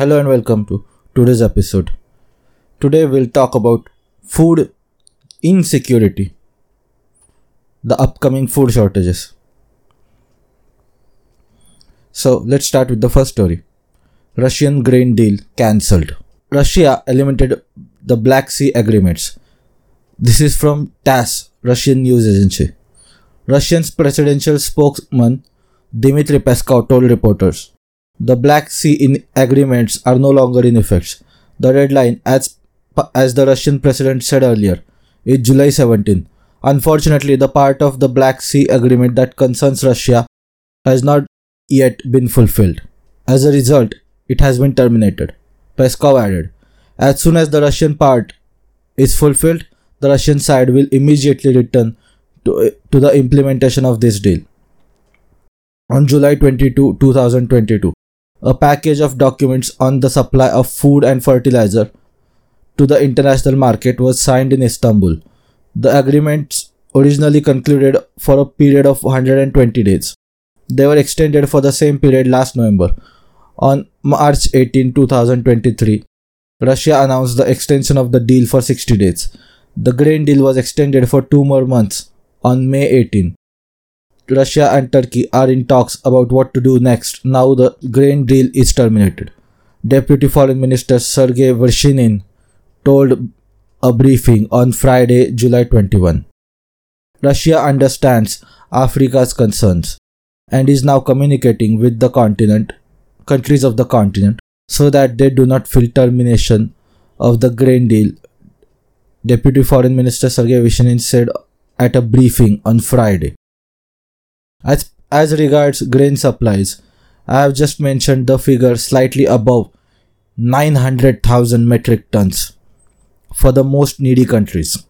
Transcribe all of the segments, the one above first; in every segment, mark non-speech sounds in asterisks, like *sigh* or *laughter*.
Hello and welcome to today's episode. Today we'll talk about food insecurity, the upcoming food shortages. So let's start with the first story Russian grain deal cancelled. Russia eliminated the Black Sea agreements. This is from TASS, Russian news agency. Russian's presidential spokesman Dmitry Peskov told reporters the Black Sea in agreements are no longer in effect. The deadline, as, as the Russian president said earlier, is July 17. Unfortunately, the part of the Black Sea agreement that concerns Russia has not yet been fulfilled. As a result, it has been terminated. Peskov added, As soon as the Russian part is fulfilled, the Russian side will immediately return to, to the implementation of this deal. On July 22, 2022, a package of documents on the supply of food and fertilizer to the international market was signed in Istanbul. The agreements originally concluded for a period of 120 days. They were extended for the same period last November. On March 18, 2023, Russia announced the extension of the deal for 60 days. The grain deal was extended for two more months on May 18. Russia and Turkey are in talks about what to do next now the grain deal is terminated. Deputy Foreign Minister Sergei Vershinin told a briefing on Friday, July 21. Russia understands Africa's concerns and is now communicating with the continent, countries of the continent, so that they do not feel termination of the grain deal. Deputy Foreign Minister Sergei Vershinin said at a briefing on Friday. As, as regards grain supplies, I have just mentioned the figure slightly above 900,000 metric tons for the most needy countries.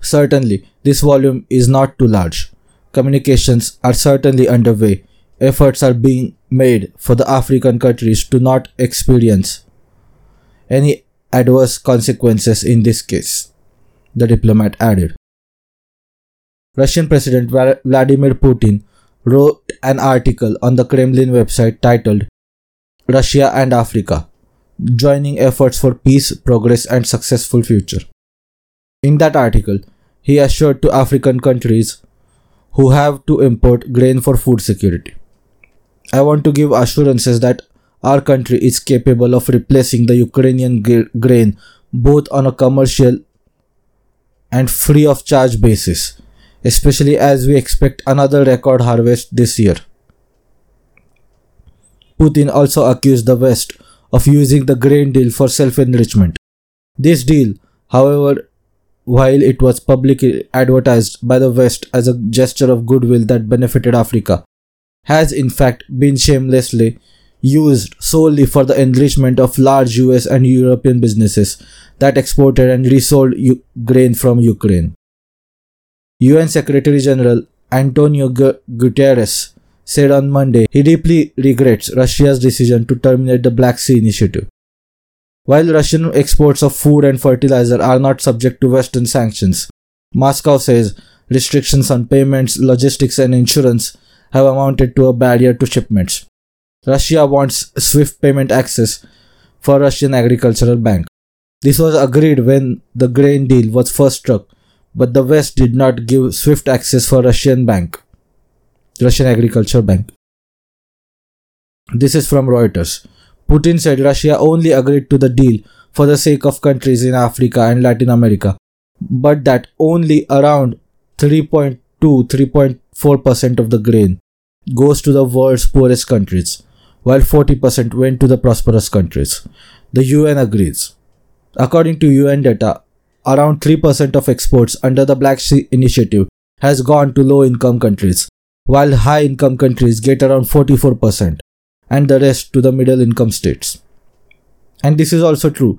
Certainly, this volume is not too large. Communications are certainly underway. Efforts are being made for the African countries to not experience any adverse consequences in this case, the diplomat added. Russian President Vladimir Putin wrote an article on the Kremlin website titled Russia and Africa Joining Efforts for Peace, Progress and Successful Future. In that article, he assured to African countries who have to import grain for food security. I want to give assurances that our country is capable of replacing the Ukrainian grain both on a commercial and free of charge basis especially as we expect another record harvest this year. Putin also accused the West of using the grain deal for self enrichment. This deal, however, while it was publicly advertised by the West as a gesture of goodwill that benefited Africa, has in fact been shamelessly used solely for the enrichment of large US and European businesses that exported and resold U- grain from Ukraine. UN Secretary General Antonio Guterres said on Monday he deeply regrets Russia's decision to terminate the Black Sea Initiative. While Russian exports of food and fertilizer are not subject to Western sanctions, Moscow says restrictions on payments, logistics, and insurance have amounted to a barrier to shipments. Russia wants swift payment access for Russian Agricultural Bank. This was agreed when the grain deal was first struck but the West did not give swift access for Russian bank, Russian Agriculture Bank. This is from Reuters. Putin said Russia only agreed to the deal for the sake of countries in Africa and Latin America, but that only around 3.2 3.4% of the grain goes to the world's poorest countries, while 40% went to the prosperous countries. The UN agrees. According to UN data, around 3% of exports under the Black Sea Initiative has gone to low income countries, while high income countries get around 44%, and the rest to the middle income states. And this is also true,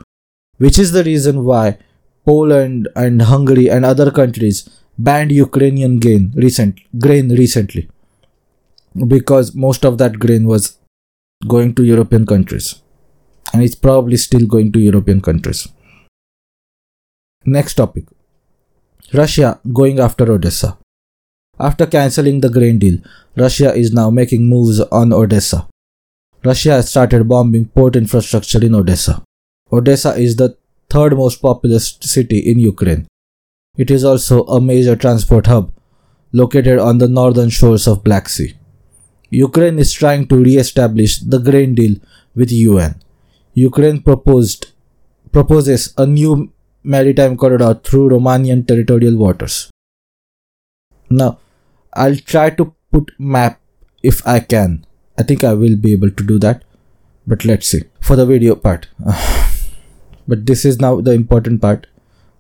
which is the reason why Poland and Hungary and other countries banned Ukrainian grain, recent, grain recently because most of that grain was going to European countries and it's probably still going to European countries. Next topic Russia going after Odessa. After cancelling the grain deal, Russia is now making moves on Odessa. Russia has started bombing port infrastructure in Odessa. Odessa is the third most populous city in Ukraine. It is also a major transport hub located on the northern shores of Black Sea. Ukraine is trying to re-establish the grain deal with UN. Ukraine proposed proposes a new maritime corridor through Romanian territorial waters. Now, I'll try to put map if I can. I think I will be able to do that. But let's see. For the video part. *sighs* but this is now the important part.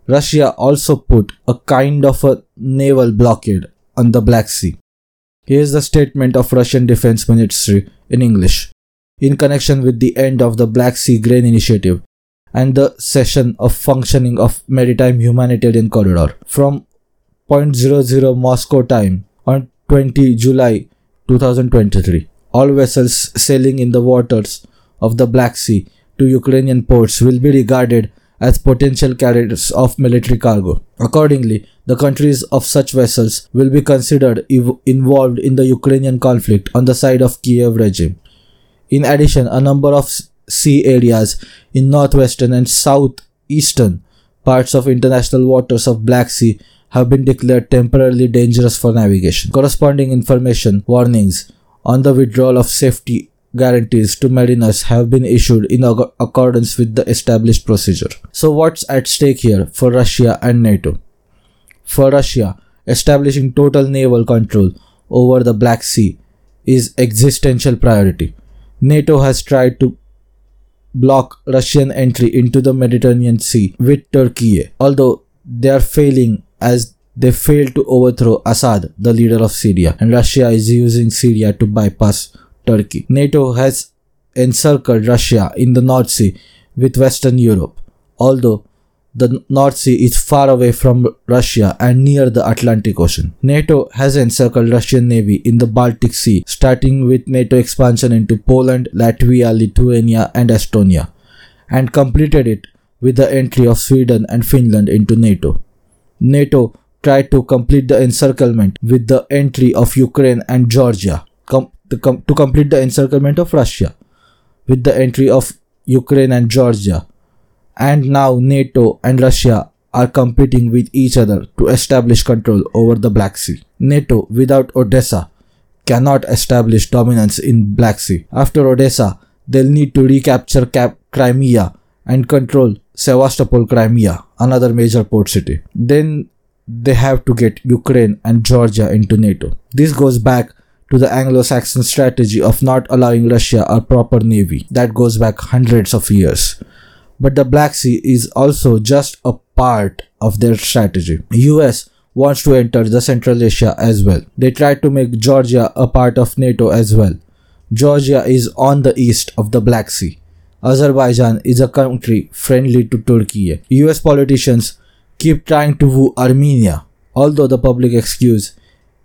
Russia also put a kind of a naval blockade on the Black Sea. Here's the statement of Russian Defense Ministry in English. In connection with the end of the Black Sea Grain Initiative and the cessation of functioning of Maritime Humanitarian Corridor from 0.00 Moscow time on 20 July 2023. All vessels sailing in the waters of the Black Sea to Ukrainian ports will be regarded as potential carriers of military cargo. Accordingly, the countries of such vessels will be considered ev- involved in the Ukrainian conflict on the side of Kiev regime. In addition, a number of sea areas in northwestern and southeastern parts of international waters of Black Sea have been declared temporarily dangerous for navigation. Corresponding information warnings on the withdrawal of safety guarantees to mariners have been issued in accordance with the established procedure. So, what's at stake here for Russia and NATO? For Russia, establishing total naval control over the Black Sea is existential priority. NATO has tried to block Russian entry into the Mediterranean Sea with Turkey, although they are failing as they failed to overthrow Assad, the leader of Syria, and Russia is using Syria to bypass Turkey. NATO has encircled Russia in the North Sea with Western Europe, although the North Sea is far away from Russia and near the Atlantic Ocean. NATO has encircled Russian Navy in the Baltic Sea, starting with NATO expansion into Poland, Latvia, Lithuania, and Estonia, and completed it with the entry of Sweden and Finland into NATO. NATO tried to complete the encirclement with the entry of Ukraine and Georgia, com- to, com- to complete the encirclement of Russia with the entry of Ukraine and Georgia and now NATO and Russia are competing with each other to establish control over the Black Sea. NATO without Odessa cannot establish dominance in Black Sea. After Odessa, they'll need to recapture Cap- Crimea and control Sevastopol, Crimea, another major port city. Then they have to get Ukraine and Georgia into NATO. This goes back to the Anglo-Saxon strategy of not allowing Russia a proper navy. That goes back hundreds of years but the Black Sea is also just a part of their strategy. US wants to enter the Central Asia as well. They try to make Georgia a part of NATO as well. Georgia is on the east of the Black Sea. Azerbaijan is a country friendly to Turkey. US politicians keep trying to woo Armenia, although the public excuse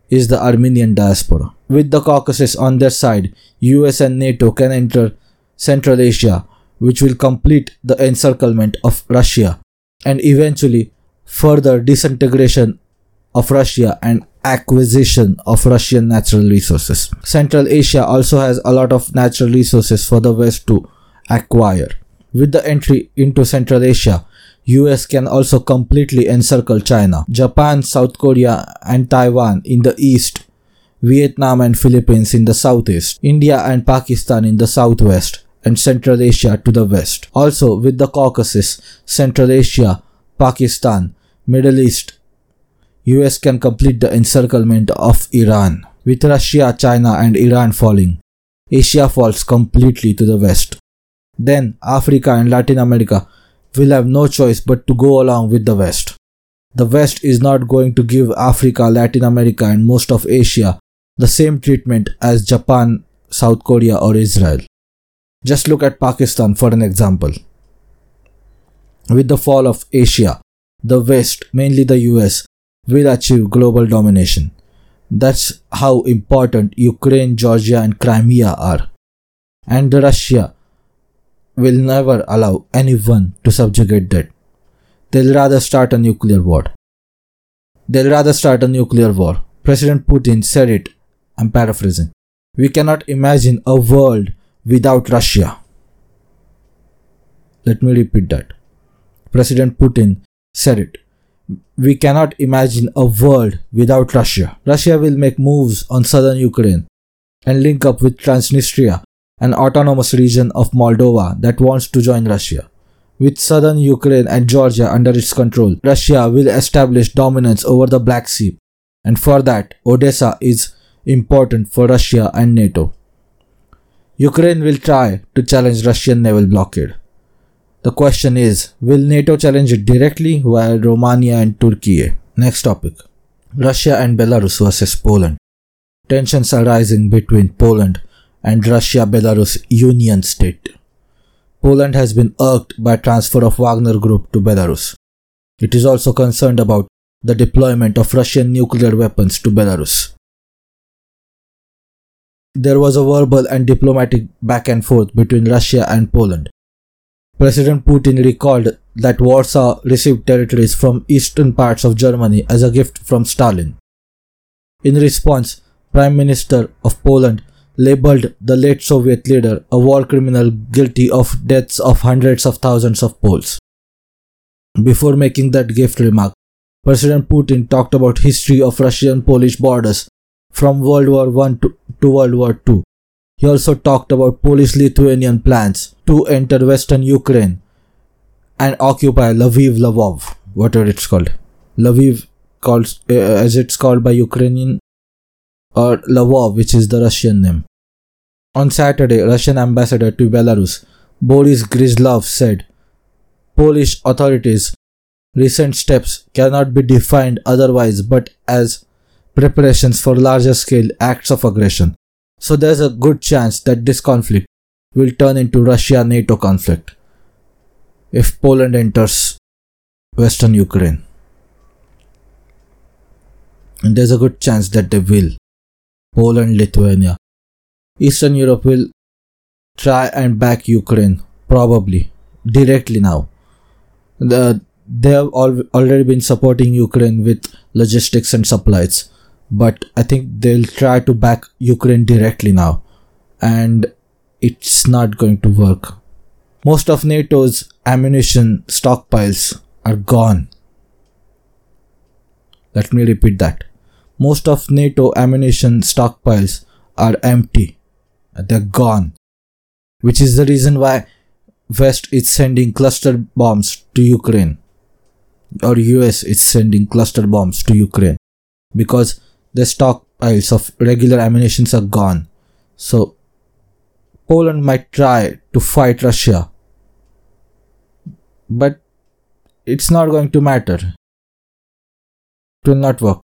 is the Armenian diaspora. With the Caucasus on their side, US and NATO can enter Central Asia which will complete the encirclement of Russia and eventually further disintegration of Russia and acquisition of Russian natural resources. Central Asia also has a lot of natural resources for the West to acquire. With the entry into Central Asia, US can also completely encircle China, Japan, South Korea and Taiwan in the east, Vietnam and Philippines in the southeast, India and Pakistan in the southwest, and Central Asia to the west. Also, with the Caucasus, Central Asia, Pakistan, Middle East, US can complete the encirclement of Iran. With Russia, China, and Iran falling, Asia falls completely to the west. Then, Africa and Latin America will have no choice but to go along with the West. The West is not going to give Africa, Latin America, and most of Asia the same treatment as Japan, South Korea, or Israel. Just look at Pakistan for an example. With the fall of Asia, the West, mainly the US, will achieve global domination. That's how important Ukraine, Georgia, and Crimea are. And Russia will never allow anyone to subjugate that. They'll rather start a nuclear war. They'll rather start a nuclear war. President Putin said it. I'm paraphrasing. We cannot imagine a world without Russia. Let me repeat that. President Putin said it. We cannot imagine a world without Russia. Russia will make moves on southern Ukraine and link up with Transnistria, an autonomous region of Moldova that wants to join Russia. With southern Ukraine and Georgia under its control, Russia will establish dominance over the Black Sea, and for that, Odessa is important for Russia and NATO. Ukraine will try to challenge Russian naval blockade. The question is, will NATO challenge it directly via Romania and Turkey? Next topic. Russia and Belarus versus Poland. Tensions are rising between Poland and Russia-Belarus Union State. Poland has been irked by transfer of Wagner Group to Belarus. It is also concerned about the deployment of Russian nuclear weapons to Belarus. There was a verbal and diplomatic back and forth between Russia and Poland. President Putin recalled that Warsaw received territories from eastern parts of Germany as a gift from Stalin. In response, Prime Minister of Poland labeled the late Soviet leader a war criminal guilty of deaths of hundreds of thousands of Poles. Before making that gift remark, President Putin talked about history of Russian-Polish borders from World War I to, to World War II he also talked about Polish-Lithuanian plans to enter western Ukraine and occupy Lviv Lvov, whatever it's called. Lviv called uh, as it's called by Ukrainian or Lvov, which is the Russian name. On Saturday, Russian ambassador to Belarus, Boris Gryzlov said, Polish authorities' recent steps cannot be defined otherwise but as preparations for larger scale acts of aggression so there's a good chance that this conflict will turn into Russia NATO conflict if Poland enters Western Ukraine. And there's a good chance that they will. Poland, Lithuania. Eastern Europe will try and back Ukraine, probably, directly now. The, they have al- already been supporting Ukraine with logistics and supplies but I think they'll try to back Ukraine directly now, and it's not going to work. Most of NATO's ammunition stockpiles are gone. Let me repeat that. Most of NATO ammunition stockpiles are empty. They're gone. Which is the reason why West is sending cluster bombs to Ukraine. Or US is sending cluster bombs to Ukraine. Because the stockpiles of regular ammunition are gone. So Poland might try to fight Russia. But it's not going to matter. It will not work.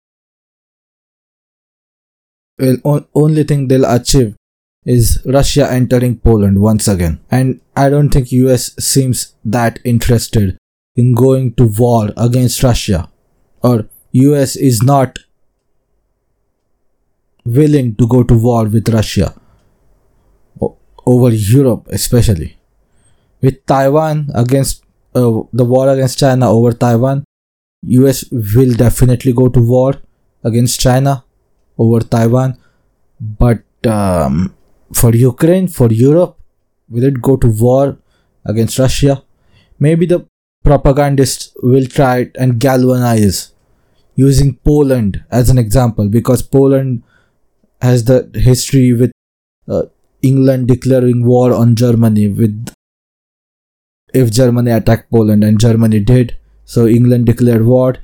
Well, only thing they'll achieve is Russia entering Poland once again. And I don't think US seems that interested in going to war against Russia. Or US is not willing to go to war with Russia over Europe, especially with Taiwan against uh, the war against China over Taiwan. US will definitely go to war against China over Taiwan, but um, for Ukraine, for Europe, will it go to war against Russia? Maybe the propagandists will try and galvanize using Poland as an example because Poland has the history with uh, England declaring war on Germany with if Germany attacked Poland and Germany did so England declared war.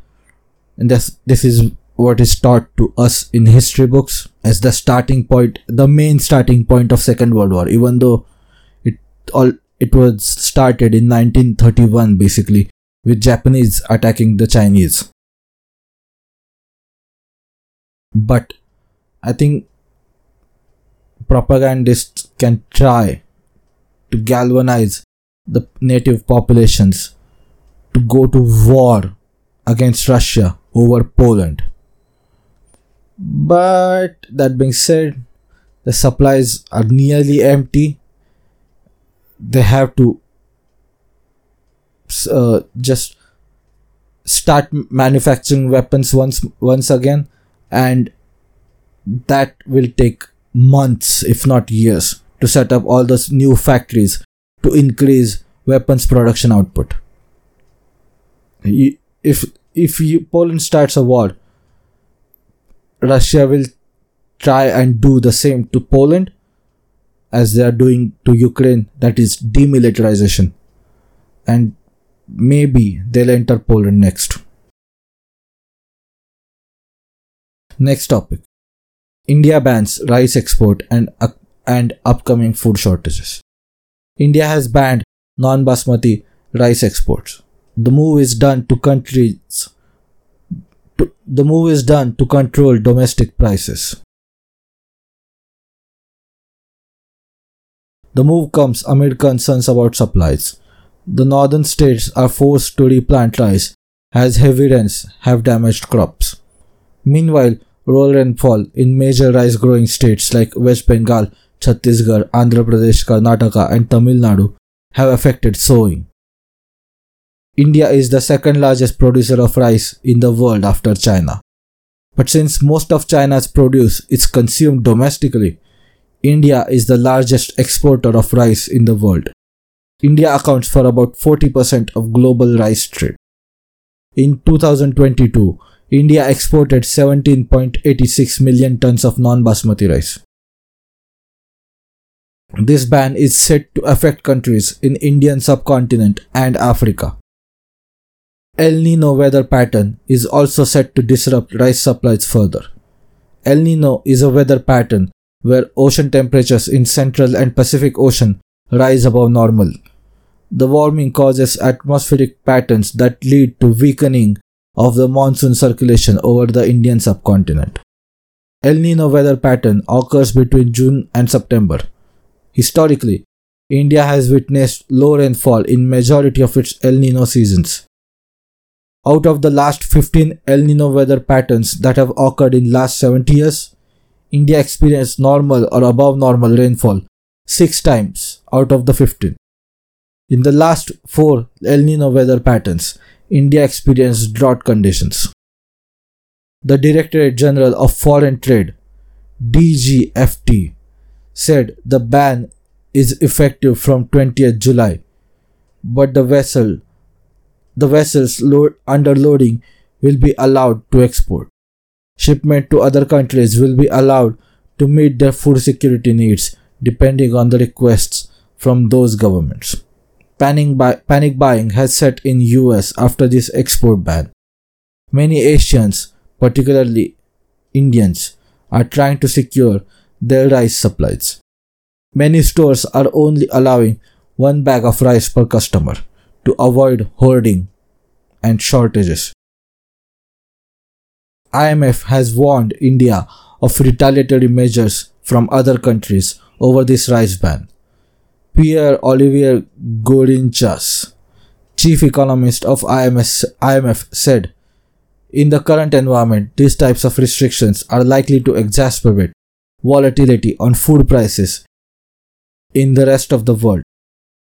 And this this is what is taught to us in history books as the starting point the main starting point of second world war even though it all it was started in 1931 basically with japanese attacking the chinese. But I think propagandists can try to galvanize the native populations to go to war against Russia over Poland. But that being said, the supplies are nearly empty. They have to uh, just start manufacturing weapons once once again and that will take months, if not years, to set up all those new factories to increase weapons production output. If if you, Poland starts a war, Russia will try and do the same to Poland as they are doing to Ukraine, that is demilitarization. And maybe they'll enter Poland next. Next topic India bans rice export and, uh, and upcoming food shortages. India has banned non basmati rice exports. The move is done to countries to, the move is done to control domestic prices. The move comes amid concerns about supplies. The northern states are forced to replant rice as heavy rains have damaged crops. Meanwhile, low fall in major rice growing states like West Bengal, Chhattisgarh, Andhra Pradesh, Karnataka, and Tamil Nadu have affected sowing. India is the second largest producer of rice in the world after China. But since most of China's produce is consumed domestically, India is the largest exporter of rice in the world. India accounts for about 40% of global rice trade. In 2022, India exported 17.86 million tons of non basmati rice. This ban is set to affect countries in Indian subcontinent and Africa. El Nino weather pattern is also set to disrupt rice supplies further. El Nino is a weather pattern where ocean temperatures in Central and Pacific Ocean rise above normal. The warming causes atmospheric patterns that lead to weakening of the monsoon circulation over the Indian subcontinent. El Nino weather pattern occurs between June and September. Historically, India has witnessed low rainfall in majority of its El Nino seasons. Out of the last 15 El Nino weather patterns that have occurred in last 70 years, India experienced normal or above normal rainfall 6 times out of the 15. In the last 4 El Nino weather patterns, India experienced drought conditions. The Directorate General of Foreign Trade, DGFT, said the ban is effective from 20th July, but the vessel the vessels load underloading will be allowed to export shipment to other countries will be allowed to meet their food security needs depending on the requests from those governments. Panic, buy- panic buying has set in US after this export ban. Many Asians, particularly Indians, are trying to secure their rice supplies. Many stores are only allowing one bag of rice per customer to avoid hoarding and shortages. IMF has warned India of retaliatory measures from other countries over this rice ban. Pierre Olivier Gourinchas, chief economist of IMF, IMF, said, In the current environment, these types of restrictions are likely to exacerbate volatility on food prices in the rest of the world,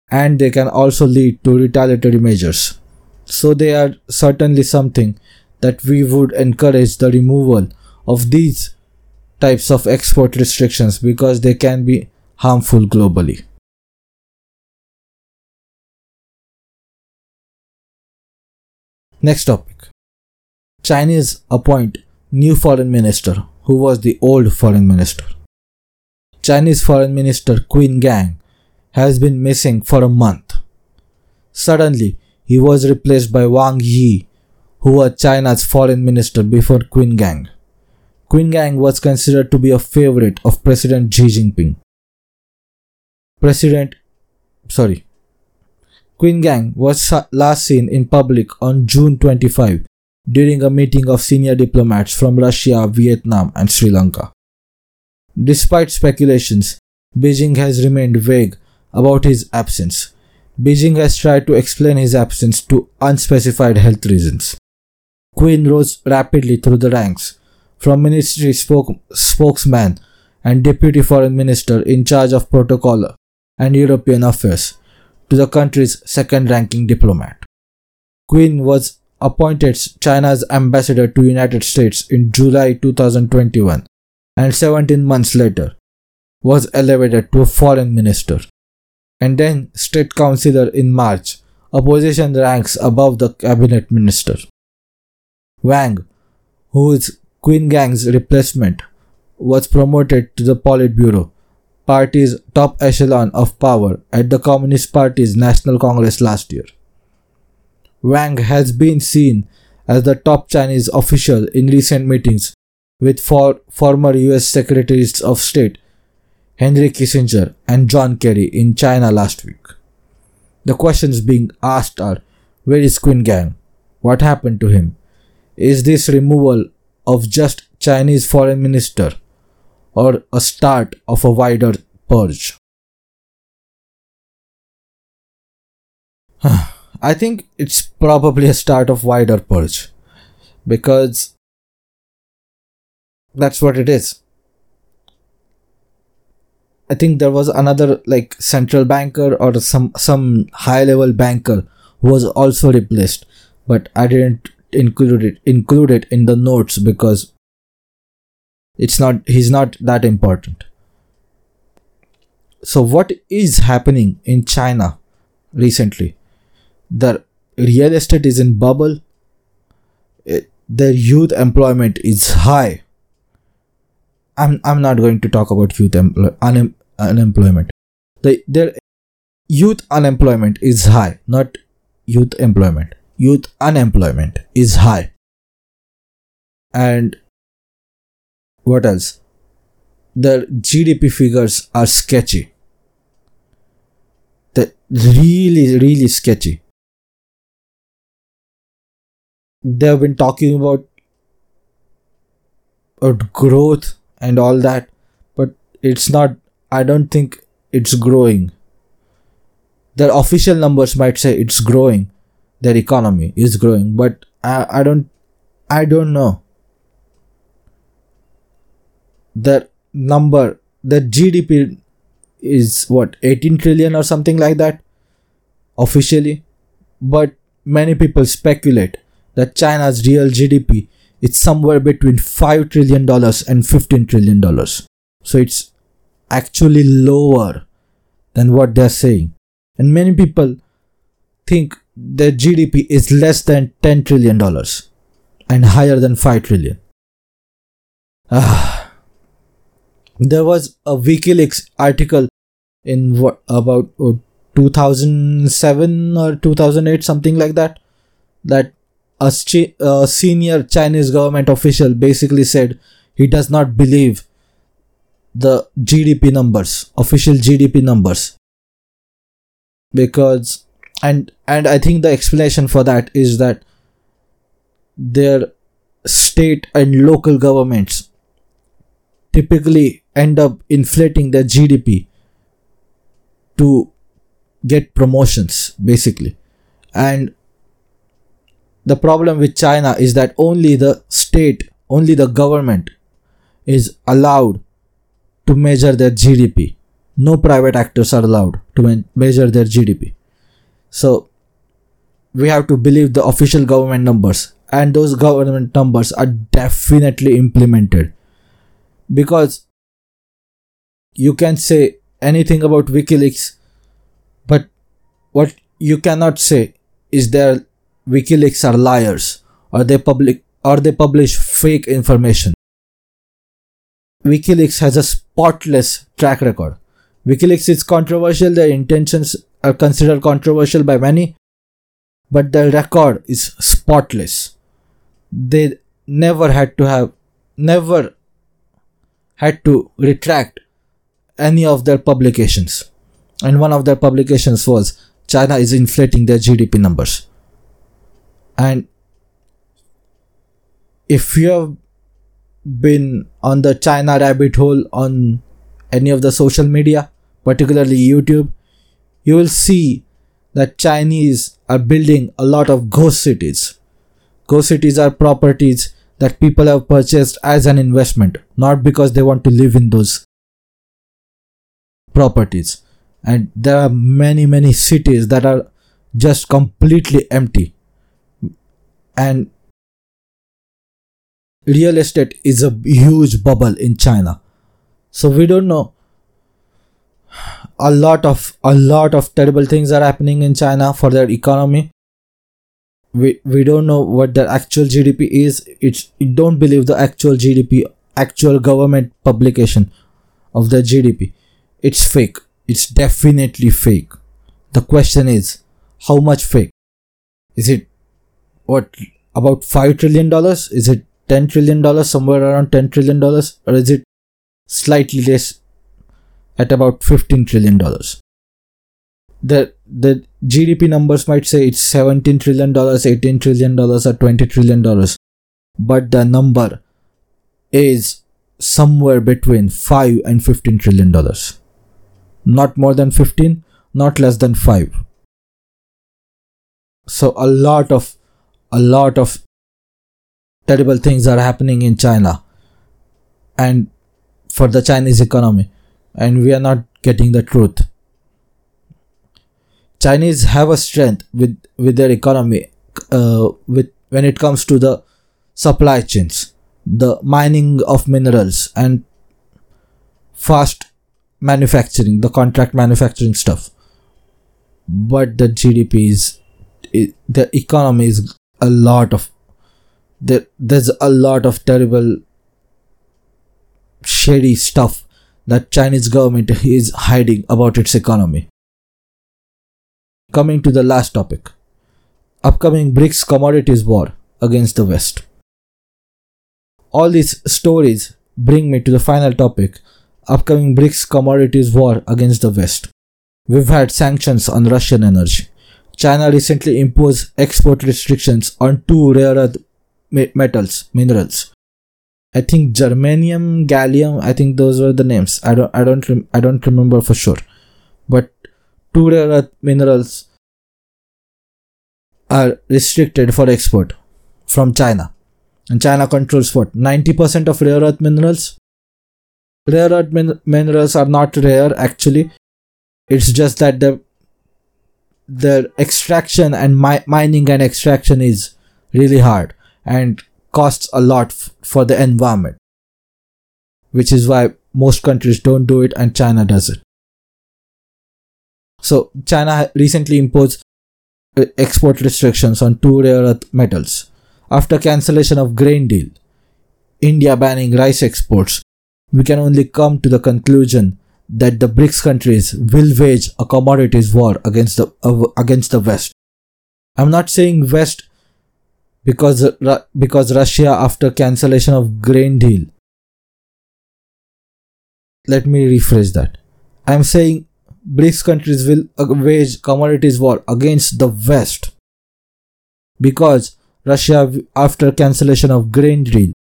and they can also lead to retaliatory measures. So, they are certainly something that we would encourage the removal of these types of export restrictions because they can be harmful globally. Next topic Chinese appoint new foreign minister who was the old foreign minister. Chinese foreign minister Qin Gang has been missing for a month. Suddenly, he was replaced by Wang Yi, who was China's foreign minister before Qin Gang. Qin Gang was considered to be a favorite of President Xi Jinping. President, sorry, Qin Gang was last seen in public on June 25 during a meeting of senior diplomats from Russia, Vietnam, and Sri Lanka. Despite speculations, Beijing has remained vague about his absence. Beijing has tried to explain his absence to unspecified health reasons. Qin rose rapidly through the ranks, from ministry spoke- spokesman and deputy foreign minister in charge of protocol and European affairs to the country's second ranking diplomat. Qin was appointed China's ambassador to the United States in July 2021 and 17 months later was elevated to foreign minister. And then state councillor in March, opposition ranks above the cabinet minister. Wang, who is Qin Gang's replacement, was promoted to the Politburo, party's top echelon of power at the Communist Party's National Congress last year. Wang has been seen as the top Chinese official in recent meetings with for former US Secretaries of State Henry Kissinger and John Kerry in China last week. The questions being asked are Where is Qin Gang? What happened to him? Is this removal of just Chinese foreign minister or a start of a wider purge? *sighs* I think it's probably a start of wider purge because that's what it is. I think there was another like central banker or some some high level banker who was also replaced, but I didn't include it include it in the notes because it's not he's not that important. So what is happening in China recently? The real estate is in bubble. It, the youth employment is high I'm I'm not going to talk about youth empl- un- unemployment. The their youth unemployment is high, not youth employment. Youth unemployment is high. And what else? The GDP figures are sketchy. The really really sketchy. They've been talking about, about growth and all that but it's not i don't think it's growing their official numbers might say it's growing their economy is growing but i, I don't i don't know the number the gdp is what 18 trillion or something like that officially. But many people speculate that china's real gdp is somewhere between 5 trillion dollars and 15 trillion dollars. So it's actually lower than what they're saying. And many people think their gdp is less than 10 trillion dollars and higher than 5 trillion. Ah. There was a wikileaks article in what about uh, 2007 or 2008 something like that that a, a senior Chinese government official basically said he does not believe the GDP numbers, official GDP numbers. Because and and I think the explanation for that is that their state and local governments typically end up inflating their GDP to get promotions basically and the problem with China is that only the state, only the government is allowed to measure their GDP. No private actors are allowed to measure their GDP. So we have to believe the official government numbers, and those government numbers are definitely implemented because you can say anything about WikiLeaks, but what you cannot say is that WikiLeaks are liars or they public or they publish fake information. WikiLeaks has a spotless track record. WikiLeaks is controversial, their intentions are considered controversial by many, but their record is spotless. They never had to have, never had to retract any of their publications. And one of their publications was China is inflating their GDP numbers. And if you have been on the China rabbit hole on any of the social media, particularly YouTube, you will see that Chinese are building a lot of ghost cities. Ghost cities are properties that people have purchased as an investment, not because they want to live in those properties. And there are many, many cities that are just completely empty and real estate is a huge bubble in China. So we don't know a lot of a lot of terrible things are happening in China for their economy. We we don't know what their actual GDP is. It's don't believe the actual GDP, actual government publication of the GDP. It's fake. It's definitely fake. The question is, how much fake? Is it what about five trillion dollars? Is it ten trillion dollars? Somewhere around ten trillion dollars, or is it slightly less at about 15 trillion dollars the the gdp numbers might say it's 17 trillion dollars 18 trillion dollars or 20 trillion dollars but the number is somewhere between 5 and 15 trillion dollars not more than 15 not less than 5 so a lot of a lot of terrible things are happening in china and for the chinese economy and we are not getting the truth. Chinese have a strength with, with their economy uh, with when it comes to the supply chains, the mining of minerals and fast manufacturing, the contract manufacturing stuff. But the GDP is, the economy is a lot of there. There's a lot of terrible, shady stuff that Chinese government is hiding about its economy. Coming to the last topic. Upcoming BRICS commodities war against the West. All these stories bring me to the final topic. Upcoming BRICS commodities war against the West. We've had sanctions on Russian energy. China recently imposed export restrictions on two rare earth metals, minerals, I think germanium, gallium. I think those were the names. I don't. I don't. Rem- I don't remember for sure. But two rare earth minerals are restricted for export from China, and China controls what ninety percent of rare earth minerals. Rare earth min- minerals are not rare actually. It's just that the their extraction and mi- mining and extraction is really hard and costs a lot f- for the environment, which is why most countries don't do it and China does it. So, China recently imposed uh, export restrictions on two rare earth metals. After cancellation of grain deal, India banning rice exports, we can only come to the conclusion that the BRICS countries will wage a commodities war against the uh, against the West. I'm not saying West because because Russia after cancellation of grain deal. Let me rephrase that. I'm saying BRICS countries will wage commodities war against the West because Russia after cancellation of grain deal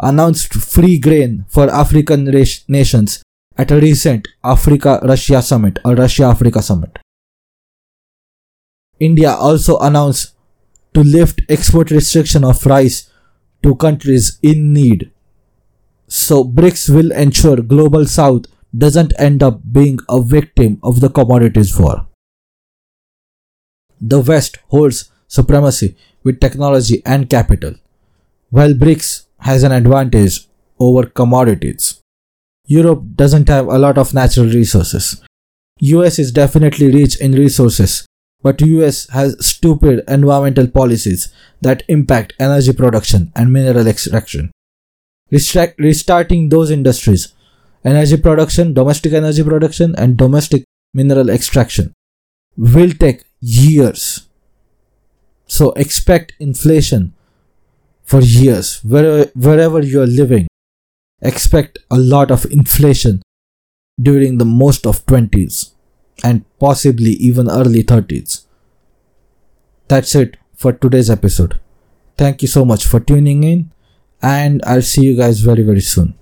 announced free grain for African nations at a recent Africa Russia summit or Russia Africa summit. India also announced to lift export restriction of rice to countries in need. So BRICS will ensure global south doesn't end up being a victim of the commodities war. The West holds supremacy with technology and capital, while BRICS has an advantage over commodities. Europe doesn't have a lot of natural resources. US is definitely rich in resources but US has stupid environmental policies that impact energy production and mineral extraction. restarting those industries, energy production, domestic energy production and domestic mineral extraction will take years. So expect inflation for years. Wherever, wherever you are living, expect a lot of inflation during the most of 20s and possibly even early 30s. That's it for today's episode. Thank you so much for tuning in, and I'll see you guys very, very soon.